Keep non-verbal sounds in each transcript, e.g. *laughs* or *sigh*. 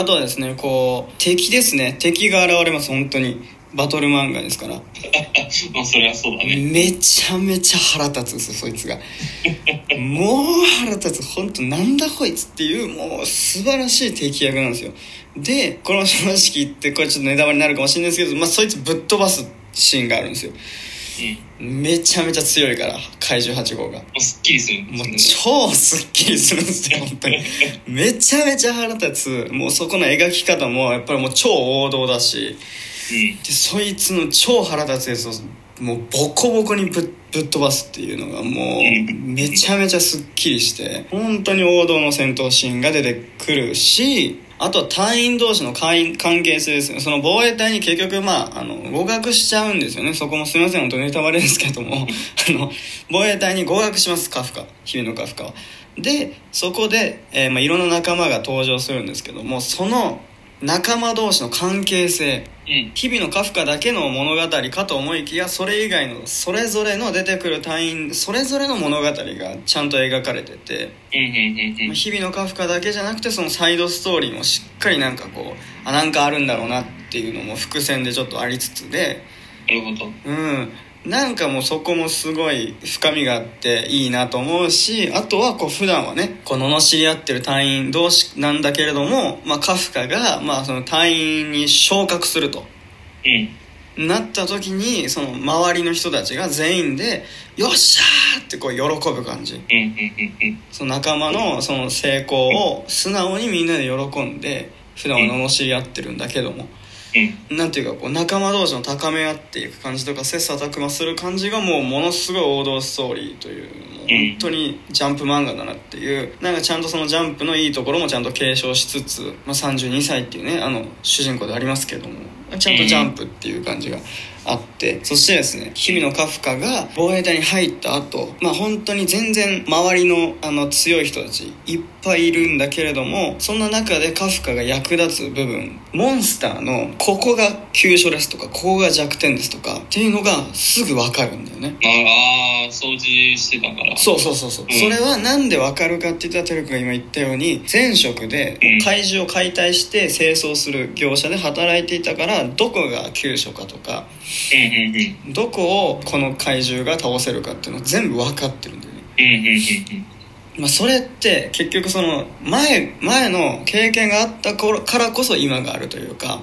あとはですねこう敵ですね。敵が現れます本当に。バトル漫画ですから。*laughs* まあそりゃそうだね。めちゃめちゃ腹立つんですよそいつが。*laughs* もう腹立つ。本当なんだこいつっていうもう素晴らしい敵役なんですよ。でこの正直言ってこれちょっとネタバレになるかもしれないですけど、まあ、そいつぶっ飛ばすシーンがあるんですよ。うんめちゃめちゃ強いから怪獣8号が。もうすっきりするんもう超すっきりするんですよ本当に。*laughs* めちゃめちゃ腹立つ。もうそこの描き方もやっぱりもう超王道だし。うん。でそいつの超腹立つやつをもうボコボコにぶっぶっ飛ばすっていうのがもうめちゃめちゃすっきりして本当に王道の戦闘シーンが出てくるしあとは隊員同士の関係性ですね。その防衛隊に結局まああの合格しちゃうんですよね。そこもすいません。本当ネタバレですけども。*laughs* あの防衛隊に合格しますカフカ。日々のカフカは。でそこで、えーまあ、いろんな仲間が登場するんですけどもその仲間同士の関係性。うん。日々のカフカだけの物語かと思いきやそれ以外のそれぞれの出てくる隊員それぞれの物語がちゃんと描かれててうん日々のカフカだけじゃなくてそのサイドストーリーもしっかりなんかこうあなんかあるんだろうなっていうのも伏線でちょっとありつつで。なるほど。うんなんかもうそこもすごい深みがあっていいなと思うしあとはこう普段はねこう罵り合ってる隊員同士なんだけれども、まあ、カフカが、まあ、その隊員に昇格すると。うん。なった時にその周りの人たちが全員で「よっしゃー!」ってこう喜ぶ感じ。その仲間のその成功を素直にみんなで喜んで普段は罵り合ってるんだけどもうん。なんていうかこう仲間同士の高め合っていく感じとか切磋琢磨する感じがもうものすごい王道ストーリーというもう本当にジャンプ漫画だなっていうなんかちゃんとそのジャンプのいいところもちゃんと継承しつつ、まあ、32歳っていうねあの主人公でありますけども。ちゃんとジャンプっていう感じがあってそしてですね日々のカフカが防衛隊に入った後まあ本当に全然周りのあの強い人たちいっぱいいるんだけれどもそんな中でカフカが役立つ部分モンスターのここが急所ですとかここが弱点ですとかっていうのがすぐ分かるんだよね。ああ掃除してたから。そうそうそうそう、うん。それはなんで分かるかって言ったらテル君が今言ったように前職でうん。怪獣を解体して清掃する業者で働いていたからどこが急所かとかどこをこの怪獣が倒せるかっていうの全部分かってるんだよね、まあ、それって結局その前前の経験があった頃からこそ今があるというか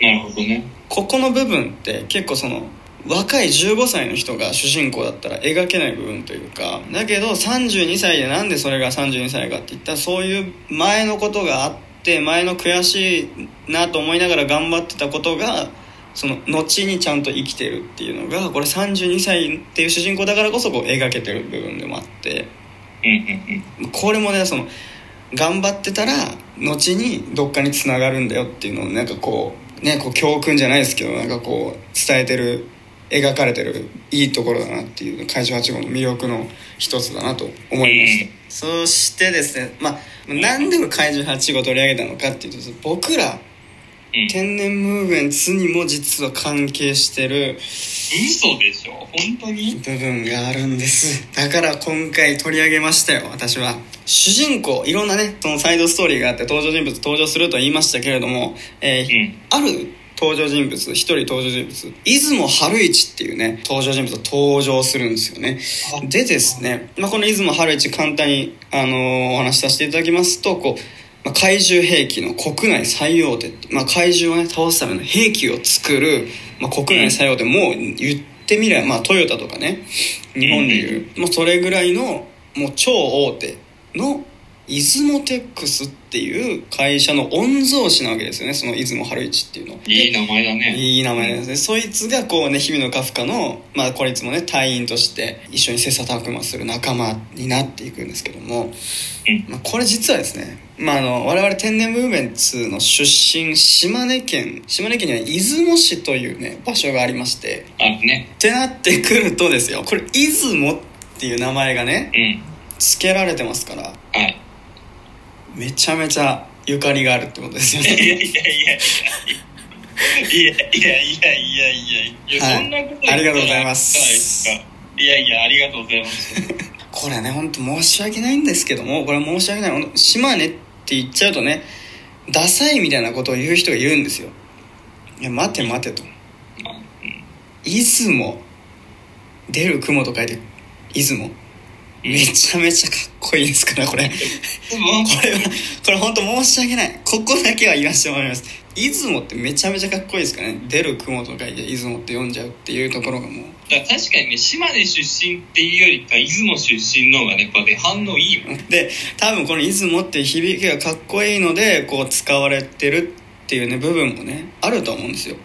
なるほどね。ここの部分って結構その若い15歳の人が主人公だったら描けない部分というかだけど32歳でなんでそれが32歳かって言ったらそういう前のことがあって前の悔しいなと思いながら頑張ってたことがその後にちゃんと生きてるっていうのがこれ32歳っていう主人公だからこそこう描けてる部分でもあって。これもねその頑張ってたら後にどっかにつながるんだよっていうのをなんかこうねこう教訓じゃないですけどなんかこう伝えてる描かれてるいいところだなっていう怪獣8号の魅力の一つだなと思いました、そしてですねまあなん。で怪獣8号取り上げたのかっていうと僕らうん。天然ムーブメンツにも実は関係してる嘘でしょ？本当に？部分があるんです。だから今回取り上げましたよ私は。主人公いろんなねそのサイドストーリーがあって登場人物登場すると言いましたけれども、えーうん。ある登場人物一人登場人物。出雲春一っていうね登場人物が登場するんですよね。でですね、まあ、この出雲春一簡単に、あのーお話しさせていただきますとこう、まあ、怪獣兵器の国内最大手まあ、怪獣をね倒すための兵器を作る、まあ、国内最大手もう言ってみれば、まあ、トヨタとかね日本でいう、まあ、それぐらいのもう超大手の出雲テックスっていう会社の御曹司なわけですよね。その出雲春一っていうの。いい名前だね。いい名前ですね。そいつがこうね日々のカフカのまあこいつもね隊員として一緒に切磋琢磨する仲間になっていくんですけども、うん。まあ、これ実はですね、まあ、あの我々天然ムーブメンツの出身島根県島根県には出雲市というね場所がありまして。あるね。ってなってくるとですよ。これ出雲っていう名前がねうん。付けられてますから。はいめちゃめちゃゆかりがあるってことですよいやいやね。いやいやいや。いやいやいやいやいや。はい。そんなこと言ったらありがとうございます。ないやいやありがとうございます。これね本当申し訳ないんですけどもこれは申し訳ない。島根って言っちゃうとねダサいみたいなことを言う人がいるんですよ。いや待て待てと。出雲。出る雲と書いて出雲めちゃめちゃかっこいいですからこれ。これはこれ本当申し訳ない。ここだけは言わせてもらいます。出雲ってめちゃめちゃかっこいいですからね。出る雲と書いて出雲って読んじゃうっていうところがもう。だから確かにね島根出身っていうよりか出雲出身の方がねやっぱね反応いいよで多分この「出雲」って響きがかっこいいのでこう使われてるっていうね部分もねあると思うんですよ。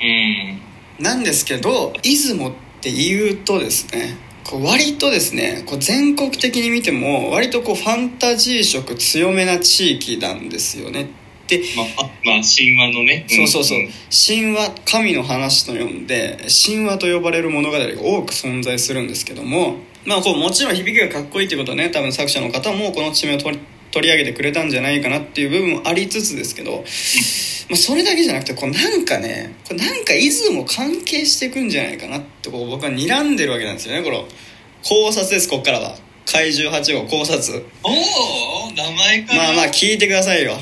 うん。なんですけど出雲って言うとですねこう割とですねこう全国的に見ても割とこうファンタジー色強めな地域なんですよね。でまあまあ神話のね。そうそうそう、ん。神話神の話と呼んで神話と呼ばれる物語が多く存在するんですけどもまあこうもちろん響きがかっこいいっていうことはね多分作者の方もこの地名を取り取り上げてくれたんじゃないかなっていう部分もありつつですけど、まあ、それだけじゃなくてこうなんかねこれなんか出雲関係していくんじゃないかなってこう僕は睨んでるわけなんですよねこの考察ですこっからは。怪獣8号考察。おお名前から。まあまあ聞いてくださいよ。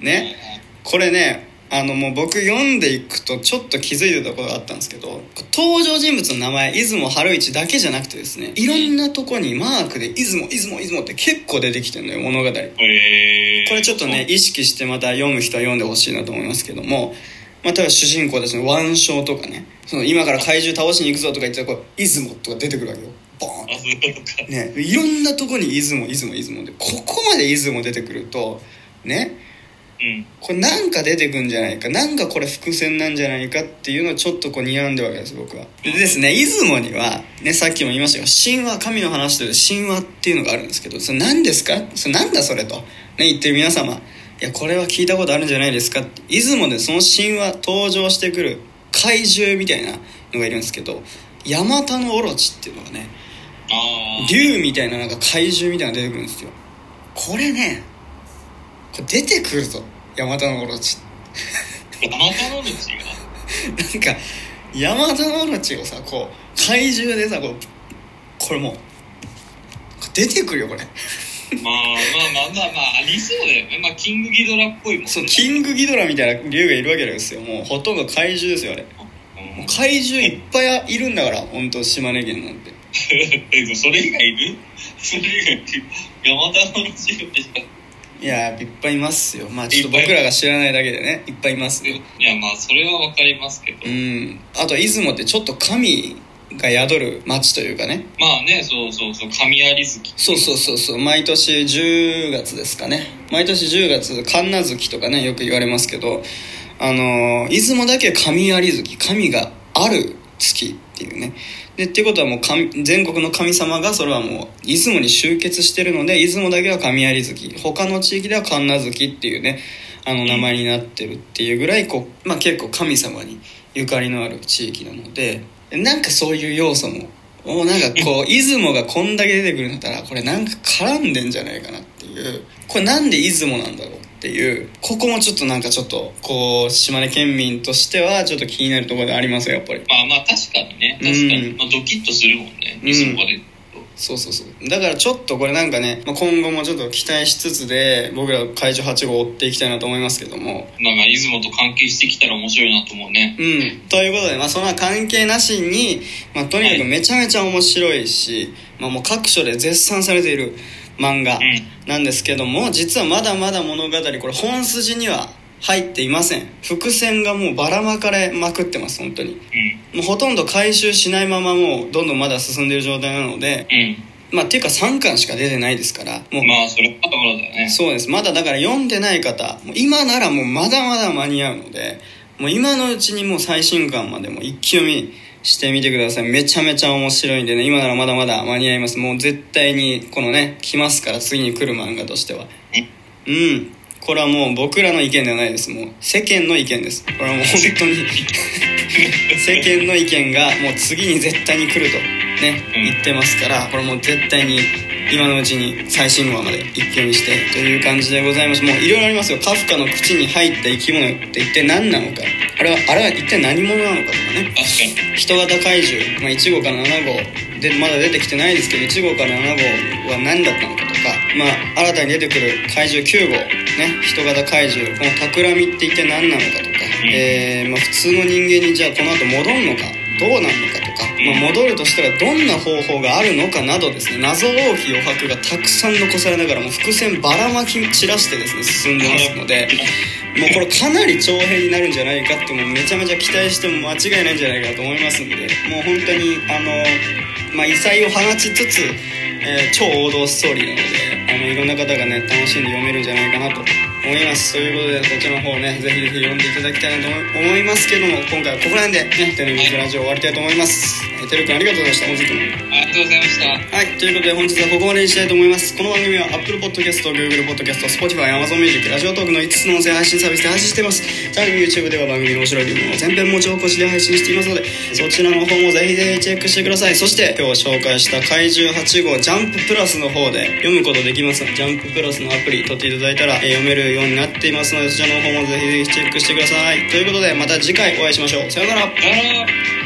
ね。これねあのもう僕読んでいくとちょっと気づいてたことがあったんですけど登場人物の名前出雲春一だけじゃなくてですねいろんなとこにマークで出雲出雲出雲って結構出てきてるのよ物語。こへえれちょっとね意識してまた読む人は読んでほしいなと思いますけどもまあ、例えば主人公たちの腕章とかねその今から怪獣倒しに行くぞとか言ったらこう出雲とか出てくるわけよ。ボーンね、いろんなとこに出雲出雲出雲でここまで出雲出てくるとねうん。これなんか出てくんじゃないかなんかこれ伏線なんじゃないかっていうのをちょっとこう睨んでるわけです僕は。でですね出雲には、ね、さっきも言いましたが神話神の話という神話っていうのがあるんですけどそれ何ですか？それなんだそれと、ね、言ってる皆様。いやこれは聞いたことあるんじゃないですか。出雲でその神話登場してくる怪獣みたいなのがいるんですけどヤマタノオロチっていうのがね竜みたいななんか怪獣みたいなのが出てくるんですよこれね出てくるぞ。ヤマタノオロチ。山田の主が？なんかヤマタノオロチをさこう怪獣でさこうこれもう出てくるよこれ。まあまあまあまあまあありそうだよね。まあキングギドラっぽいもんね。そうキングギドラみたいな竜がいるわけですよ。もうほとんど怪獣ですよあれ。うん。怪獣いっぱいいるんだから本当島根県なんて。*laughs* えそれ以外いる？*laughs* それ以外山田の主でしいやいっぱいいますよ。まあちょっと僕らが知らないだけでねいっぱいいますよいやまあそれはわかりますけど、うん。あと出雲ってちょっと神が宿る町というかね。まあねそうそうそう神有月そうそうそうそう。毎年10月ですかね。毎年10月神無月とかねよく言われますけどあのー出雲だけ神有月神がある月っていうね。でっていうことはもう神全国の神様がそれはもう出雲に集結してるので出雲だけは神有月他の地域では神無月っていうねあの名前になってるっていうぐらいこう、まあ、結構神様にゆかりのある地域なのでなんかそういう要素ももうなんかこう *laughs* 出雲がこんだけ出てくるんだったらこれなんか絡んでんじゃないかなっていう。これなんで出雲なんだろうっていうここもちょっとなんかちょっとこう島根県民としてはちょっと気になるところでありますよやっぱり。まあまあ確かにね。確かに、うんまあ、ドキッとするもんね。うん。出雲が出るそうそうそう。だからちょっとこれなんかね、まあ、今後もちょっと期待しつつで僕ら怪獣8号を追っていきたいなと思いますけども。となんか出雲と関係してきたら面白いなと思うね。うん、ということで、まあ、そんな関係なしに、まあ、とにかくめちゃめちゃ面白いし、まあ、もう各所で絶賛されている漫画うん。なんですけども実はまだまだ物語これ本筋には入っていません。伏線がもうばらまかれまくってます本当に。うん。もうほとんど回収しないままもうどんどんまだ進んでいる状態なのでうん。まあっていうか3巻しか出てないですからもう。まあそれはところだよね。そうです。まだだから読んでない方今ならもうまだまだ間に合うのでもう今のうちにもう最新刊までも一気読みしてみてください。めちゃめちゃ面白いんでね。今ならまだまだ間に合います。もう絶対にこのね来ますから次に来る漫画としては。うん。これはもう僕らの意見ではないです。もう世間の意見です。これはもう本当に。*laughs* 世間の意見がもう次に絶対に来るとねうん。言ってますからこれもう絶対に今のうちに最新話まで一挙にしてという感じでございます。もういろいろありますよ。カフカの口に入った生き物って一体何なのか。あれはあれは一体何者なのかとかね。人型怪獣、まあ、1号から7号でまだ出てきてないですけど1号から7号は何だったのかとか、まあ、新たに出てくる怪獣9号ね。人型怪獣この企みって一体何なのかとか、えーまあ、普通の人間にじゃあこの後戻るのかどうなるのか。とか、まあ、戻るとしたらどんな方法があるのかなどですね。謎多き余白がたくさん残されながらも伏線ばらまき散らしてですね進んでますのでもうこれかなり長編になるんじゃないかってもうめちゃめちゃ期待しても間違いないんじゃないかと思いますんでもう本当にあの、まあ、異彩を放ちつつ、えー超王道ストーリーなのであのいろんな方がね楽しんで読めるんじゃないかなと思いますということでこっちの方ねぜひぜひ読んでいただきたいなと思いますけども今回はここら辺でねテレビラジオ終わりたいと思います、はいてるくんありがとうございました。本日もりがとうございましたはい、ということで本日はここまでにしたいと思います。この番組は Apple Podcast、Google Podcast、Spotify、Amazon Music、ラジオトークの5つの音声配信サービスで配信しています。さらに YouTube では番組の面白い部分を全編文字起こしで配信していますので、そちらの方もぜひぜひチェックしてください。そして今日紹介した怪獣8号ジャンププラスの方で読むことできます。ジャンププラスのアプリ取っていただいたら、えー読めるようになっていますので、そちらの方もぜひぜひチェックしてください。ということでまた次回お会いしましょう。さようなら